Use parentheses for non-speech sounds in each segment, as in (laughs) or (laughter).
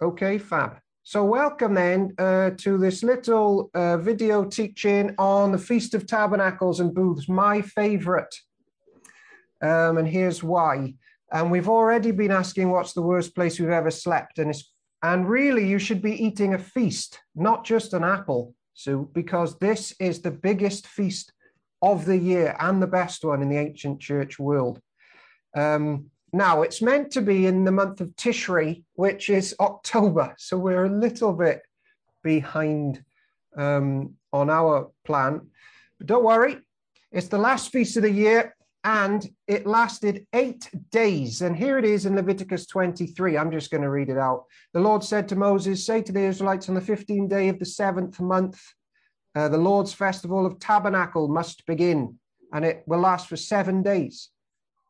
Okay, fab. So welcome then uh, to this little uh, video teaching on the Feast of Tabernacles and Booths, my favorite. Um, and here's why. And we've already been asking what's the worst place we've ever slept. And, it's, and really, you should be eating a feast, not just an apple, Sue, because this is the biggest feast of the year and the best one in the ancient church world. Um, now, it's meant to be in the month of Tishri, which is October. So we're a little bit behind um, on our plan. But don't worry, it's the last feast of the year and it lasted eight days. And here it is in Leviticus 23. I'm just going to read it out. The Lord said to Moses, Say to the Israelites on the 15th day of the seventh month, uh, the Lord's festival of tabernacle must begin, and it will last for seven days.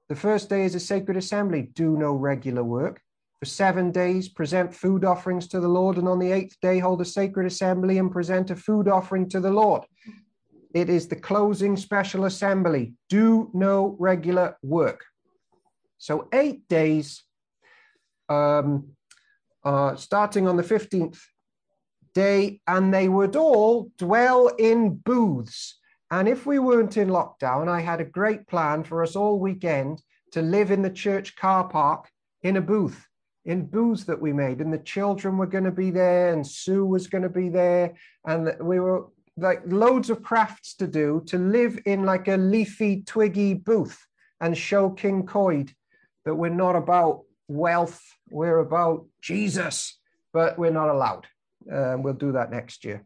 The first day is a sacred assembly. Do no regular work. For seven days, present food offerings to the Lord, and on the eighth day, hold a sacred assembly and present a food offering to the Lord. It is the closing special assembly. Do no regular work. So, eight days, um, uh, starting on the 15th day, and they would all dwell in booths and if we weren't in lockdown, I had a great plan for us all weekend to live in the church car park in a booth, in booths that we made. And the children were going to be there, and Sue was going to be there. And we were like loads of crafts to do to live in like a leafy, twiggy booth and show King Coyd that we're not about wealth, we're about Jesus, but we're not allowed. Uh, we'll do that next year.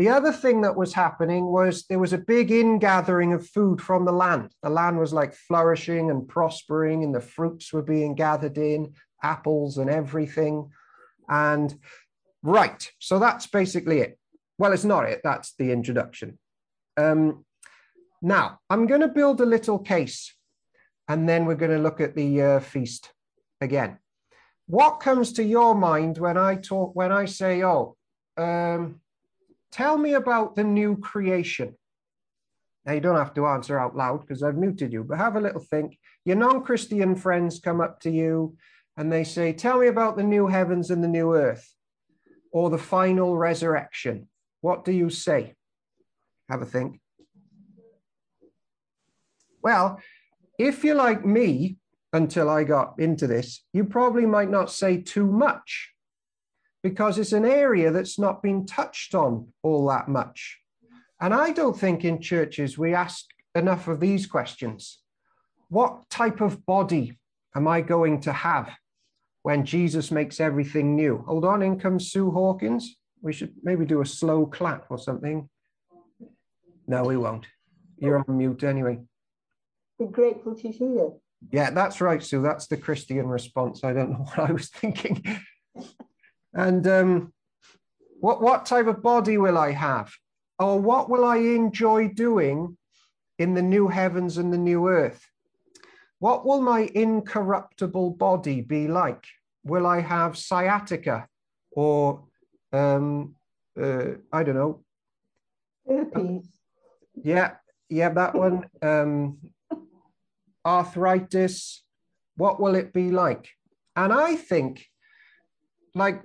The other thing that was happening was there was a big ingathering of food from the land. The land was like flourishing and prospering, and the fruits were being gathered in, apples and everything. And right, so that's basically it. Well, it's not it, that's the introduction. Um, now, I'm going to build a little case, and then we're going to look at the uh, feast again. What comes to your mind when I talk, when I say, oh, um, Tell me about the new creation. Now, you don't have to answer out loud because I've muted you, but have a little think. Your non Christian friends come up to you and they say, Tell me about the new heavens and the new earth or the final resurrection. What do you say? Have a think. Well, if you're like me until I got into this, you probably might not say too much because it's an area that's not been touched on all that much. And I don't think in churches we ask enough of these questions. What type of body am I going to have when Jesus makes everything new? Hold on, in comes Sue Hawkins. We should maybe do a slow clap or something. No, we won't. You're on mute anyway. Be grateful to see you. Yeah, that's right, Sue. That's the Christian response. I don't know (laughs) what I was thinking. And um, what, what type of body will I have? Or what will I enjoy doing in the new heavens and the new earth? What will my incorruptible body be like? Will I have sciatica or, um, uh, I don't know. Herpes. Yeah, yeah, that one. Um, arthritis. What will it be like? And I think, like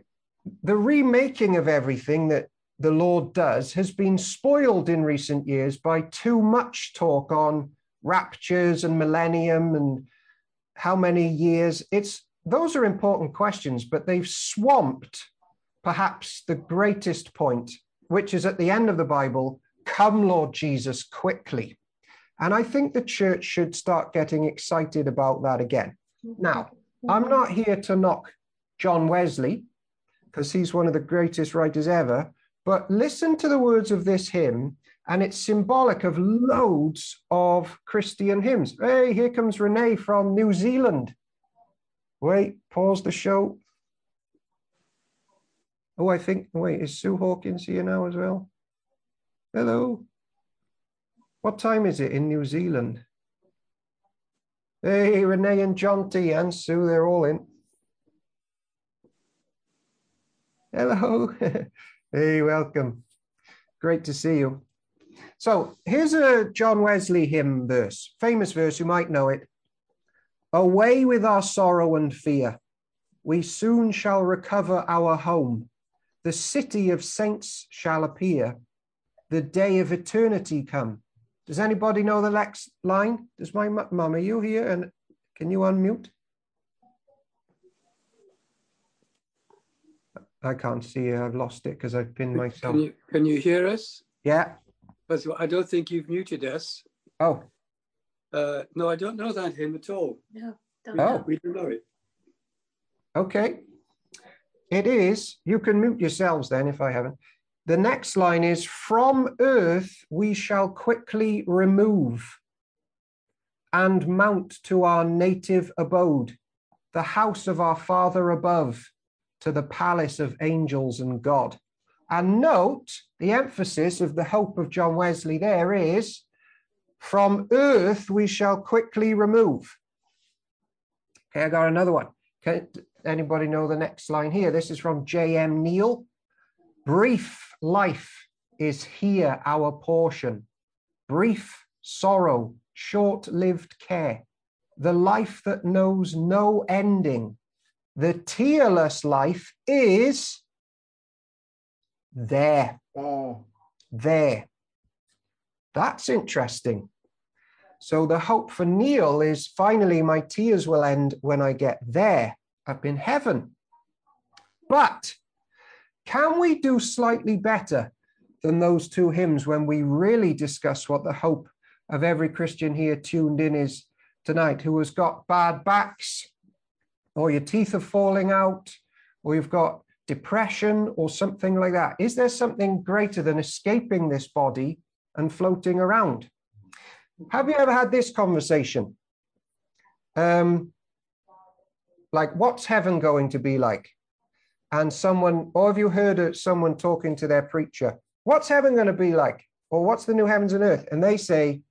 the remaking of everything that the Lord does has been spoiled in recent years by too much talk on raptures and millennium and how many years. It's those are important questions, but they've swamped perhaps the greatest point, which is at the end of the Bible, come Lord Jesus quickly. And I think the church should start getting excited about that again. Now, I'm not here to knock John Wesley because he's one of the greatest writers ever. But listen to the words of this hymn, and it's symbolic of loads of Christian hymns. Hey, here comes Renee from New Zealand. Wait, pause the show. Oh, I think, wait, is Sue Hawkins here now as well? Hello. What time is it in New Zealand? Hey, Renee and John T and Sue, they're all in. Hello. (laughs) hey, welcome. Great to see you. So here's a John Wesley hymn verse, famous verse, you might know it. Away with our sorrow and fear. we soon shall recover our home. The city of saints shall appear. The day of eternity come. Does anybody know the next line? Does my mum, are you here? And can you unmute? I can't see. you. I've lost it because I've pinned myself. Can you, can you hear us? Yeah. First of all, I don't think you've muted us. Oh, Uh, no, I don't know that hymn at all. No, don't Oh. know. We don't know it. okay. It is. You can mute yourselves then if I haven't. The next line is From earth we shall quickly remove and mount to our native abode, the house of our Father above, to the palace of angels and God. And note the emphasis of the hope of John Wesley there is from earth we shall quickly remove. Okay, I got another one. Can anybody know the next line here? This is from J.M. Neale. Brief life is here our portion. Brief sorrow, short lived care, the life that knows no ending. The tearless life is there, There. there. That's interesting. So the hope for Neale is finally my tears will end when I get there up in heaven. But can we do slightly better than those two hymns when we really discuss what the hope of every Christian here tuned in is tonight who has got bad backs, or your teeth are falling out, or you've got depression or something like that? Is there something greater than escaping this body and floating around? Have you ever had this conversation? Um, like, what's heaven going to be like? And someone, or have you heard someone talking to their preacher? What's heaven going to be like? Or what's the new heavens and earth? And they say,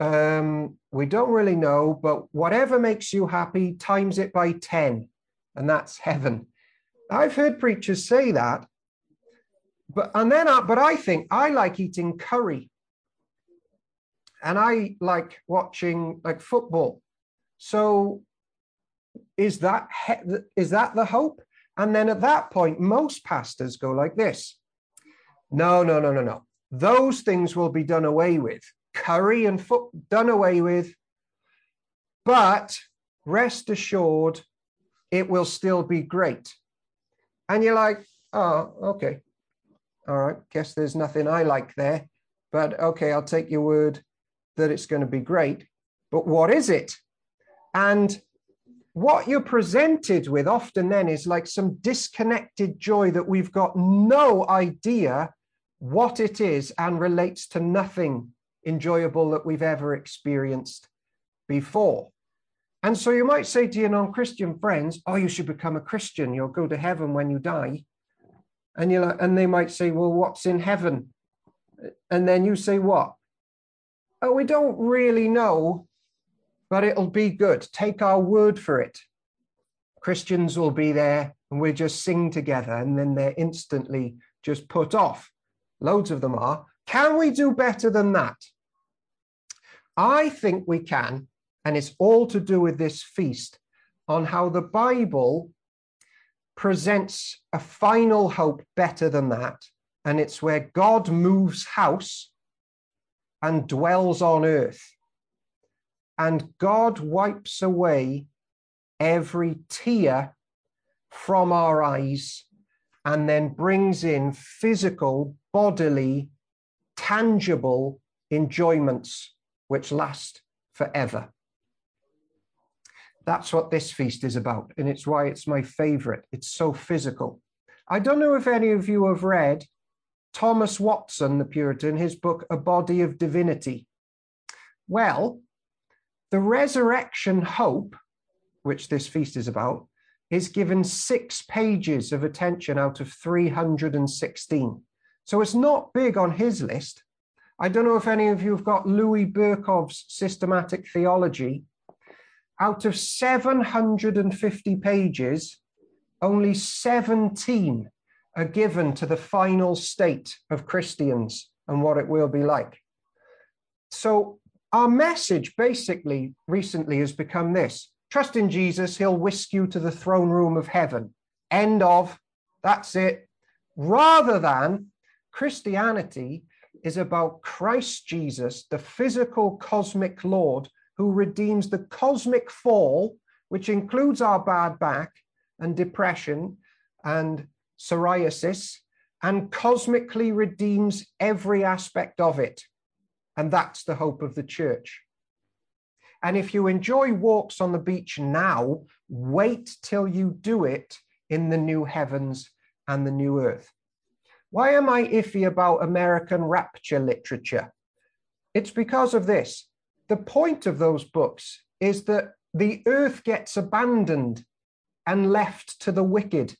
um, we don't really know, but whatever makes you happy, times it by 10, and that's (laughs) heaven. I've heard preachers say that, but and then I, but I think I like eating curry, and I like watching like football. So, is that he- is that the hope? And then at that point, most pastors go like this: No, no, no, no, no. Those things will be done away with. Curry and done away with. But rest assured, it will still be great. And you're like, oh, okay. All right. Guess there's nothing I like there. But okay, I'll take your word that it's going to be great. But what is it? And what you're presented with often then is like some disconnected joy that we've got no idea what it is and relates to nothing enjoyable that we've ever experienced before. And so you might say to your non Christian friends, Oh, you should become a Christian. You'll go to heaven when you die. And, you're like, and they might say, Well, what's in heaven? And then you say, What? Oh, we don't really know, but it'll be good. Take our word for it. Christians will be there and we'll just sing together. And then they're instantly just put off. Loads of them are. Can we do better than that? I think we can. And it's all to do with this feast on how the Bible presents a final hope better than that. And it's where God moves house and dwells on earth. And God wipes away every tear from our eyes and then brings in physical, bodily, tangible enjoyments which last forever. That's what this feast is about, and it's why it's my favorite. It's so physical. I don't know if any of you have read Thomas Watson, the Puritan, his book, A Body of Divinity. Well, the resurrection hope, which this feast is about, is given six pages of attention out of 316. So it's not big on his list. I don't know if any of you have got Louis Berkhof's systematic theology. Out of 750 pages, only 17 are given to the final state of Christians and what it will be like. So, our message basically recently has become this trust in Jesus, he'll whisk you to the throne room of heaven. End of. That's it. Rather than Christianity is about Christ Jesus, the physical cosmic Lord who redeems the cosmic fall, which includes our bad back and depression and psoriasis, and cosmically redeems every aspect of it. And that's the hope of the church. And if you enjoy walks on the beach now, wait till you do it in the new heavens and the new earth. Why am I iffy about American rapture literature? It's because of this. The point of those books is that the earth gets abandoned and left to the wicked.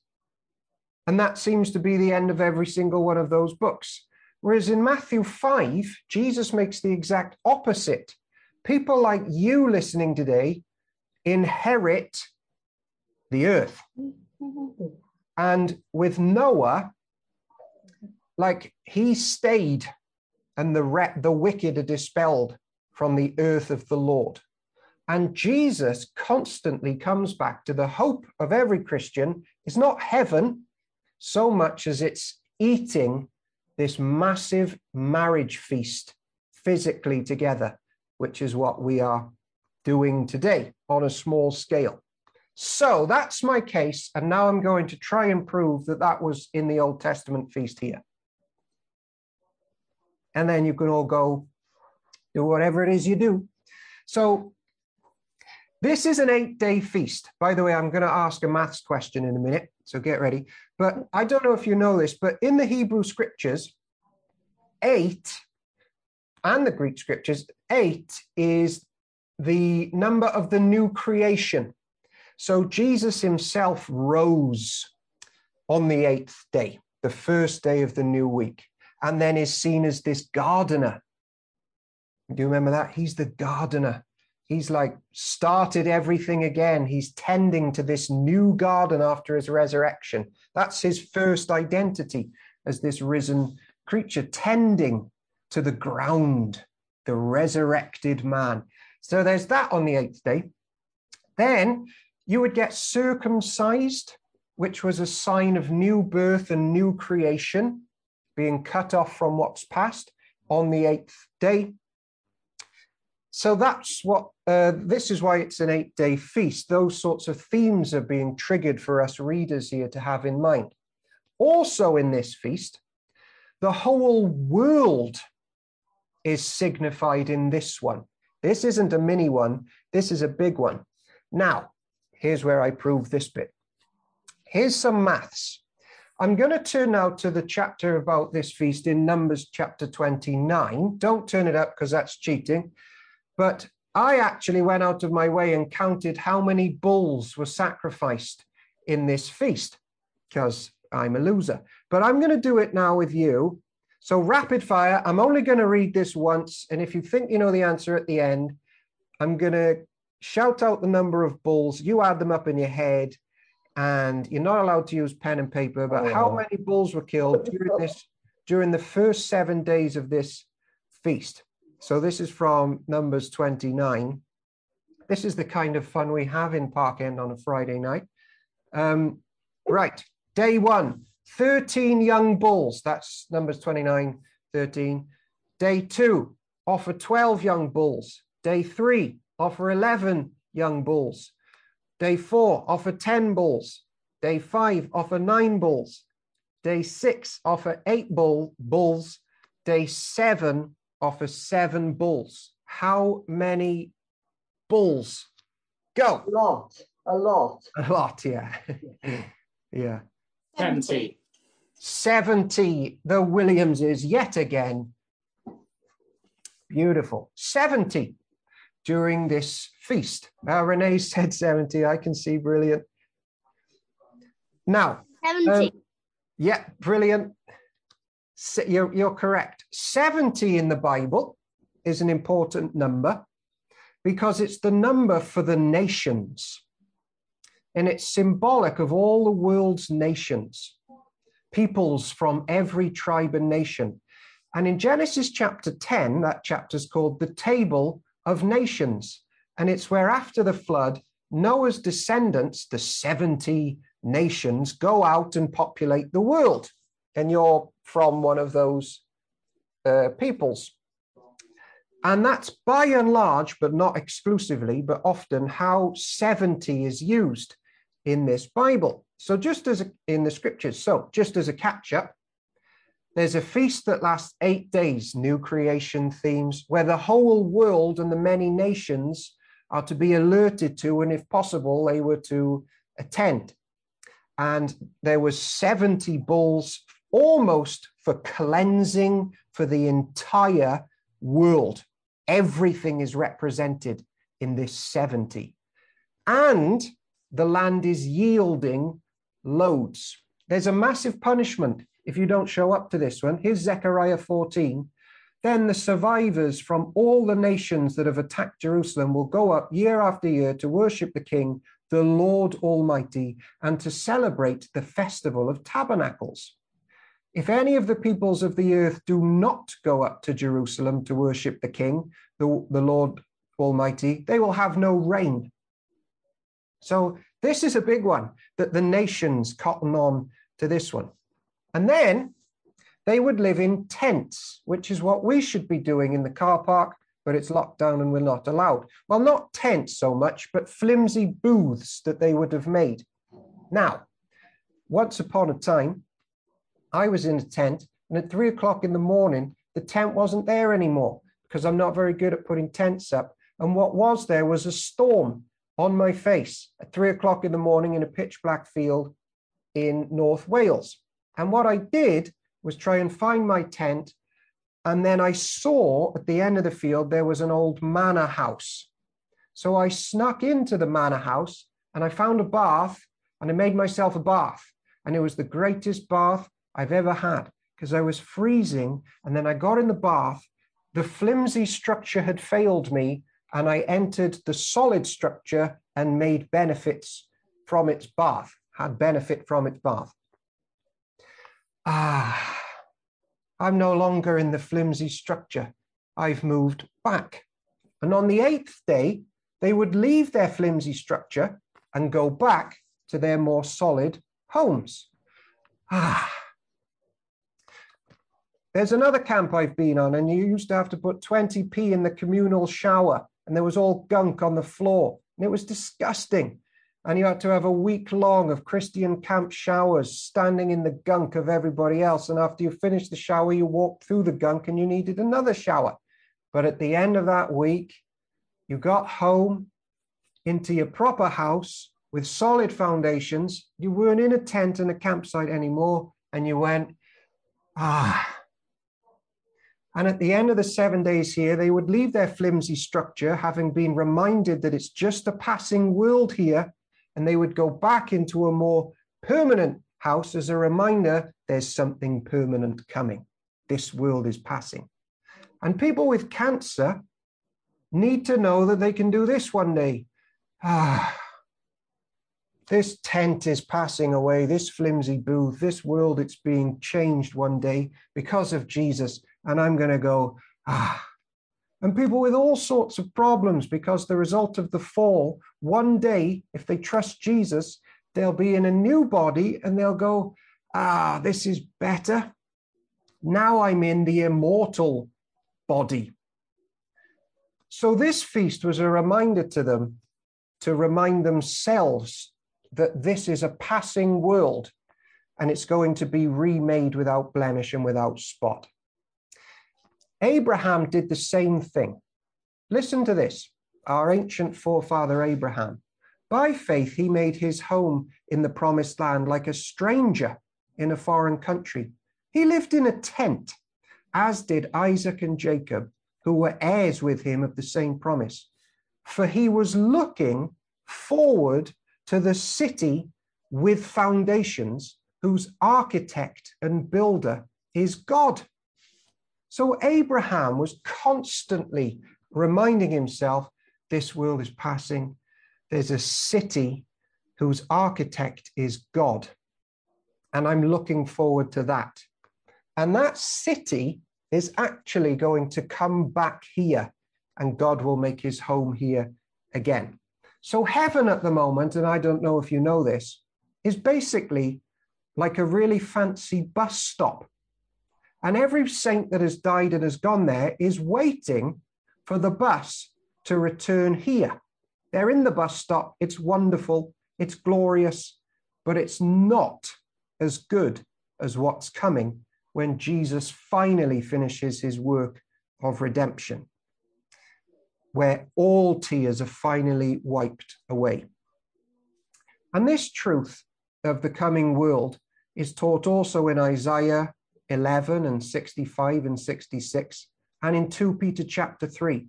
And that seems to be the end of every single one of those books. Whereas in Matthew 5, Jesus makes the exact opposite. People like you listening today inherit the earth. Mm-hmm. And with Noah, like he stayed and the, re- the wicked are dispelled from the earth of the Lord. And Jesus constantly comes back to the hope of every Christian is not heaven so much as it's eating this massive marriage feast physically together, which is what we are doing today on a small scale. So that's my case. And now I'm going to try and prove that that was in the Old Testament feast here. And then you can all go do whatever it is you do. So this is an eight day feast. By the way, I'm going to ask a maths question in a minute. So get ready. But I don't know if you know this, but in the Hebrew scriptures, eight and the Greek scriptures, eight is the number of the new creation. So Jesus himself rose on the eighth day, the first day of the new week, and then is seen as this gardener. Do you remember that? He's the gardener. He's like started everything again. He's tending to this new garden after his resurrection. That's his first identity as this risen creature, tending to the ground, the resurrected man. So there's that on the eighth day. Then you would get circumcised, which was a sign of new birth and new creation, being cut off from what's past on the eighth day. So that's what, uh, this is why it's an eight day feast. Those sorts of themes are being triggered for us readers here to have in mind. Also, in this feast, the whole world is signified in this one. This isn't a mini one, this is a big one. Now, here's where I prove this bit. Here's some maths. I'm going to turn now to the chapter about this feast in Numbers chapter 29. Don't turn it up because that's cheating. But I actually went out of my way and counted how many bulls were sacrificed in this feast because I'm a loser. But I'm going to do it now with you. So, rapid fire, I'm only going to read this once. And if you think you know the answer at the end, I'm going to shout out the number of bulls. You add them up in your head. And you're not allowed to use pen and paper, but oh. how many bulls were killed during this during the first seven days of this feast? So this is from Numbers 29. This is the kind of fun we have in Park End on a Friday night. Um, right, day one, 13 young bulls. That's Numbers 29, 13. Day two, offer 12 young bulls. Day three, offer 11 young bulls. Day four, offer 10 balls. Day five, offer nine balls. Day six, offer eight bull, bulls. Day seven, offer seven bulls. How many bulls? Go. A lot. A lot. A lot, yeah. (laughs) yeah. 70. 70. The Williamses yet again. Beautiful. 70 during this feast. Now, Renee (laughs) said 70. I can see brilliant. Now, 70. Um, yeah, brilliant. You're, you're correct. 70 in the Bible is an important number because it's the number for the nations. And it's symbolic of all the world's nations, peoples from every tribe and nation. And in Genesis chapter 10, that chapter is called the Table of Nations. And it's where after the flood, Noah's descendants, the 70 nations, go out and populate the world. And you're from one of those uh, peoples. And that's by and large, but not exclusively, but often how 70 is used in this Bible. So, just as in the scriptures, so just as a catch up, there's a feast that lasts eight days, new creation themes, where the whole world and the many nations are to be alerted to, and if possible, they were to attend. And there was 70 bulls almost for cleansing for the entire world. Everything is represented in this 70. And the land is yielding loads. There's a massive punishment if you don't show up to this one. Here's Zechariah 14. Then the survivors from all the nations that have attacked Jerusalem will go up year after year to worship the King, the Lord Almighty, and to celebrate the festival of tabernacles. If any of the peoples of the earth do not go up to Jerusalem to worship the King, the, the Lord Almighty, they will have no rain. So this is a big one that the nations cotton on to this one. And then they would live in tents, which is what we should be doing in the car park, but it's locked down and we're not allowed. Well, not tents so much, but flimsy booths that they would have made. Now, once upon a time, I was in a tent, and at three o'clock in the morning, the tent wasn't there anymore because I'm not very good at putting tents up. And what was there was a storm on my face at three o'clock in the morning in a pitch black field in North Wales. And what I did was try and find my tent. And then I saw at the end of the field there was an old manor house. So I snuck into the manor house and I found a bath and I made myself a bath. And it was the greatest bath I've ever had because I was freezing. And then I got in the bath. The flimsy structure had failed me, and I entered the solid structure and made benefits from its bath, had benefit from its bath. Ah, I'm no longer in the flimsy structure. I've moved back. And on the eighth day, they would leave their flimsy structure and go back to their more solid homes. Ah. There's another camp I've been on, and you used to have to put 20p in the communal shower, and there was all gunk on the floor, and it was disgusting and you had to have a week long of Christian camp showers, standing in the gunk of everybody else. And after you finished the shower, you walked through the gunk and you needed another shower. But at the end of that week, you got home into your proper house with solid foundations. You weren't in a tent and a campsite anymore. And you went, ah. And at the end of the seven days here, they would leave their flimsy structure, having been reminded that it's just a passing world here and they would go back into a more permanent house as a reminder there's something permanent coming. This world is passing. And people with cancer need to know that they can do this one day. Ah, this tent is passing away, this flimsy booth, this world, it's being changed one day because of Jesus. And I'm going to go, ah, and people with all sorts of problems because the result of the fall, one day, if they trust Jesus, they'll be in a new body and they'll go, ah, this is better. Now I'm in the immortal body. So this feast was a reminder to them to remind themselves that this is a passing world and it's going to be remade without blemish and without spot. Abraham did the same thing. Listen to this our ancient forefather Abraham. By faith, he made his home in the promised land like a stranger in a foreign country. He lived in a tent, as did Isaac and Jacob, who were heirs with him of the same promise. For he was looking forward to the city with foundations, whose architect and builder is God. So Abraham was constantly reminding himself this world is passing. There's a city whose architect is God. And I'm looking forward to that. And that city is actually going to come back here, and God will make his home here again. So, heaven at the moment, and I don't know if you know this, is basically like a really fancy bus stop. And every saint that has died and has gone there is waiting for the bus to return here. They're in the bus stop. It's wonderful. It's glorious, but it's not as good as what's coming when Jesus finally finishes his work of redemption, where all tears are finally wiped away. And this truth of the coming world is taught also in Isaiah 11 and 65 and 66, and in 2 Peter chapter 3.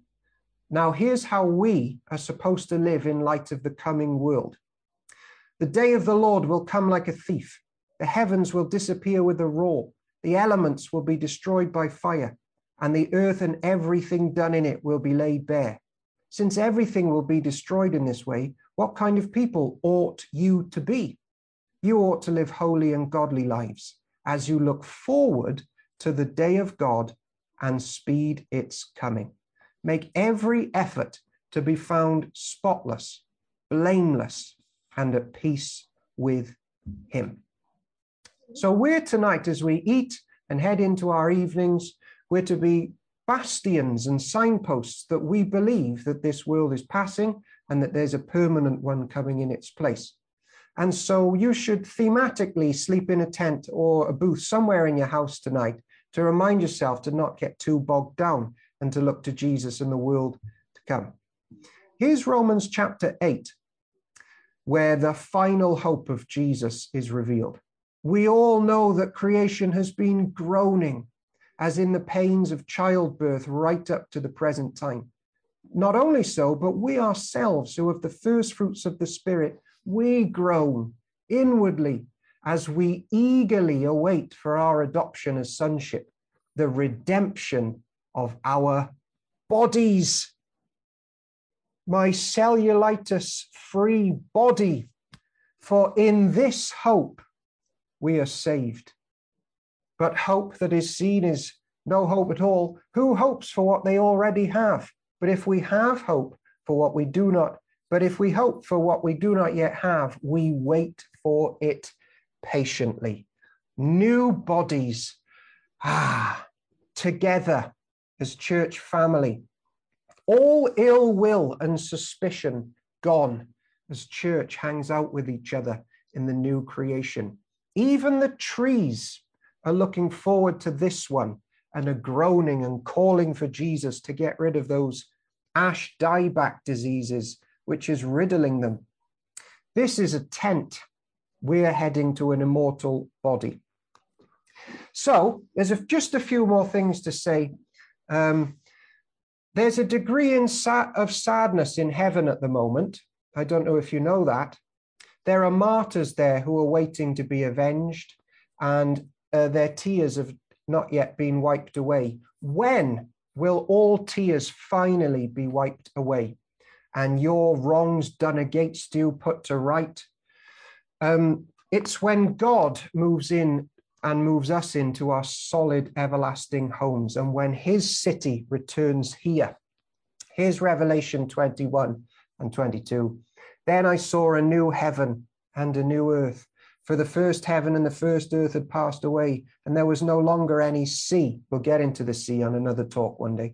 Now, here's how we are supposed to live in light of the coming world. The day of the Lord will come like a thief. The heavens will disappear with a roar. The elements will be destroyed by fire, and the earth and everything done in it will be laid bare. Since everything will be destroyed in this way, what kind of people ought you to be? You ought to live holy and godly lives as you look forward to the day of God and speed its coming. Make every effort to be found spotless, blameless, and at peace with Him. So, we're tonight, as we eat and head into our evenings, we're to be bastions and signposts that we believe that this world is passing and that there's a permanent one coming in its place. And so you should thematically sleep in a tent or a booth somewhere in your house tonight to remind yourself to not get too bogged down and to look to Jesus and the world to come. Here's Romans chapter 8, where the final hope of Jesus is revealed. We all know that creation has been groaning, as in the pains of childbirth, right up to the present time. Not only so, but we ourselves, who have the first fruits of the Spirit, we groan inwardly as we eagerly await for our adoption as sonship, the redemption of our bodies. My cellulitis free body, for in this hope we are saved. But hope that is seen is no hope at all. Who hopes for what they already have? But if we have hope for what we do not, but if we hope for what we do not yet have, we wait for it patiently. New bodies, ah, together as church family. All ill will and suspicion gone as church hangs out with each other in the new creation. Even the trees are looking forward to this one and are groaning and calling for Jesus to get rid of those ash dieback diseases which is riddling them. This is a tent. We're heading to an immortal body. So there's a, just a few more things to say. Um, there's a degree in sa- of sadness in heaven at the moment. I don't know if you know that. There are martyrs there who are waiting to be avenged, and uh, their tears have not yet been wiped away. When will all tears finally be wiped away and your wrongs done against you put to right? Um, it's when God moves in and moves us into our solid everlasting homes, and when his city returns here. Here's Revelation 21 and 22. Then I saw a new heaven and a new earth. For the first heaven and the first earth had passed away, and there was no longer any sea. We'll get into the sea on another talk one day.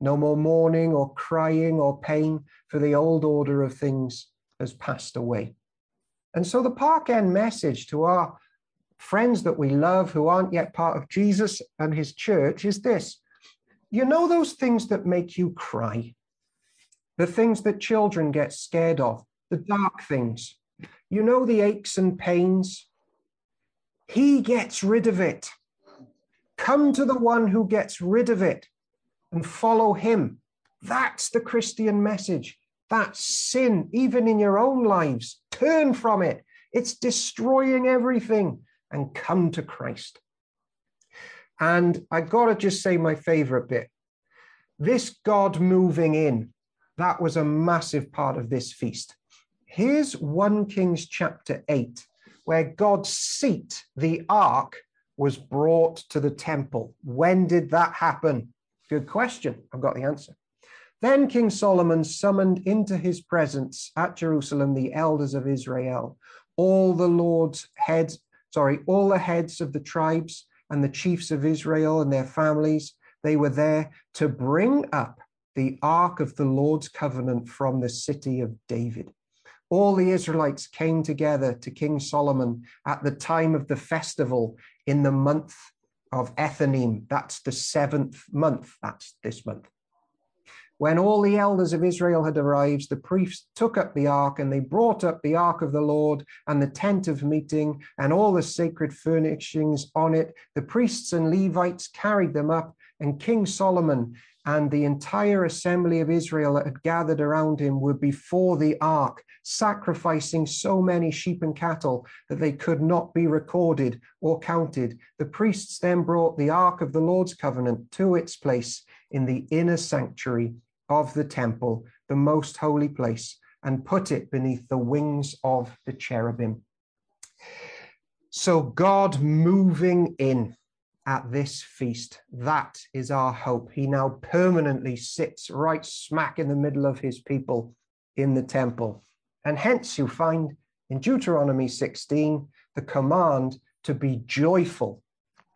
no more mourning or crying or pain, for the old order of things has passed away. And so the Park End message to our friends that we love who aren't yet part of Jesus and his church is this. You know those things that make you cry? the things that children get scared of, the dark things. You know the aches and pains. He gets rid of it. Come to the one who gets rid of it and follow him. That's the Christian message. That's sin, even in your own lives, turn from it. It's destroying everything and come to Christ. And I got to just say my favorite bit. This God moving in, that was a massive part of this feast. Here's 1 Kings chapter 8, where God's seat, the ark, was brought to the temple. When did that happen? Good question. I've got the answer. Then King Solomon summoned into his presence at Jerusalem the elders of Israel, all the Lord's heads, sorry, all the heads of the tribes and the chiefs of Israel and their families. They were there to bring up the ark of the Lord's covenant from the city of David. All the Israelites came together to King Solomon at the time of the festival in the month of Ethanim. That's the seventh month. That's this month. When all the elders of Israel had arrived, the priests took up the ark and they brought up the ark of the Lord and the tent of meeting and all the sacred furnishings on it. The priests and Levites carried them up, and King Solomon and the entire assembly of Israel that had gathered around him were before the ark, sacrificing so many sheep and cattle that they could not be recorded or counted. The priests then brought the ark of the Lord's covenant to its place in the inner sanctuary of the temple, the most holy place, and put it beneath the wings of the cherubim. So, God moving in at this feast, that is our hope. He now permanently sits right smack in the middle of his people in the temple. And hence, you find in Deuteronomy 16 the command to be joyful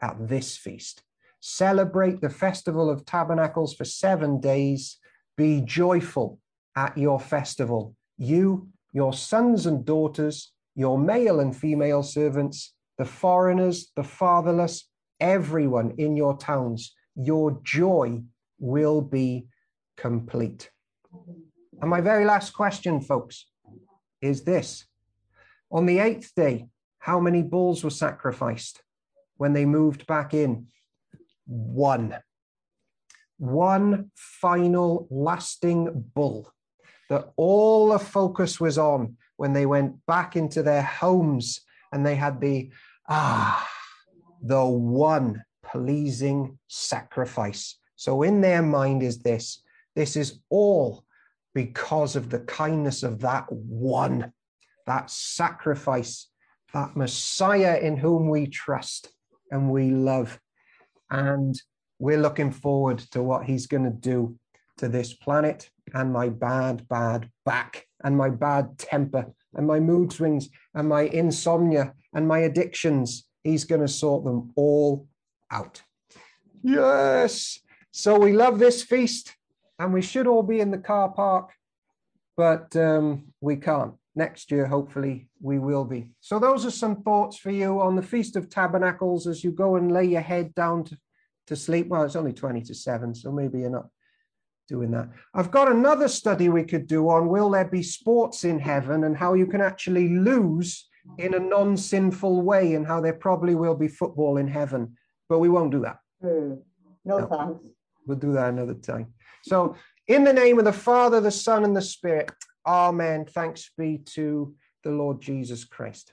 at this feast. Celebrate the festival of tabernacles for seven days be joyful at your festival, you, your sons and daughters, your male and female servants, the foreigners, the fatherless, everyone in your towns. Your joy will be complete. And my very last question, folks, is this On the eighth day, how many bulls were sacrificed when they moved back in? One one final lasting bull that all the focus was on when they went back into their homes and they had the ah the one pleasing sacrifice. So in their mind is this this is all because of the kindness of that one that sacrifice that messiah in whom we trust and we love. And we're looking forward to what he's going to do to this planet and my bad, bad back and my bad temper and my mood swings and my insomnia and my addictions. He's going to sort them all out. Yes. So we love this feast and we should all be in the car park, but um, we can't. Next year, hopefully, we will be. So, those are some thoughts for you on the Feast of Tabernacles as you go and lay your head down to to sleep. Well, it's only 20 to 7, so maybe you're not doing that. I've got another study we could do on will there be sports in heaven and how you can actually lose in a non sinful way and how there probably will be football in heaven, but we won't do that. Mm. No, no thanks. We'll do that another time. So, in the name of the Father, the Son, and the Spirit, Amen. Thanks be to the Lord Jesus Christ.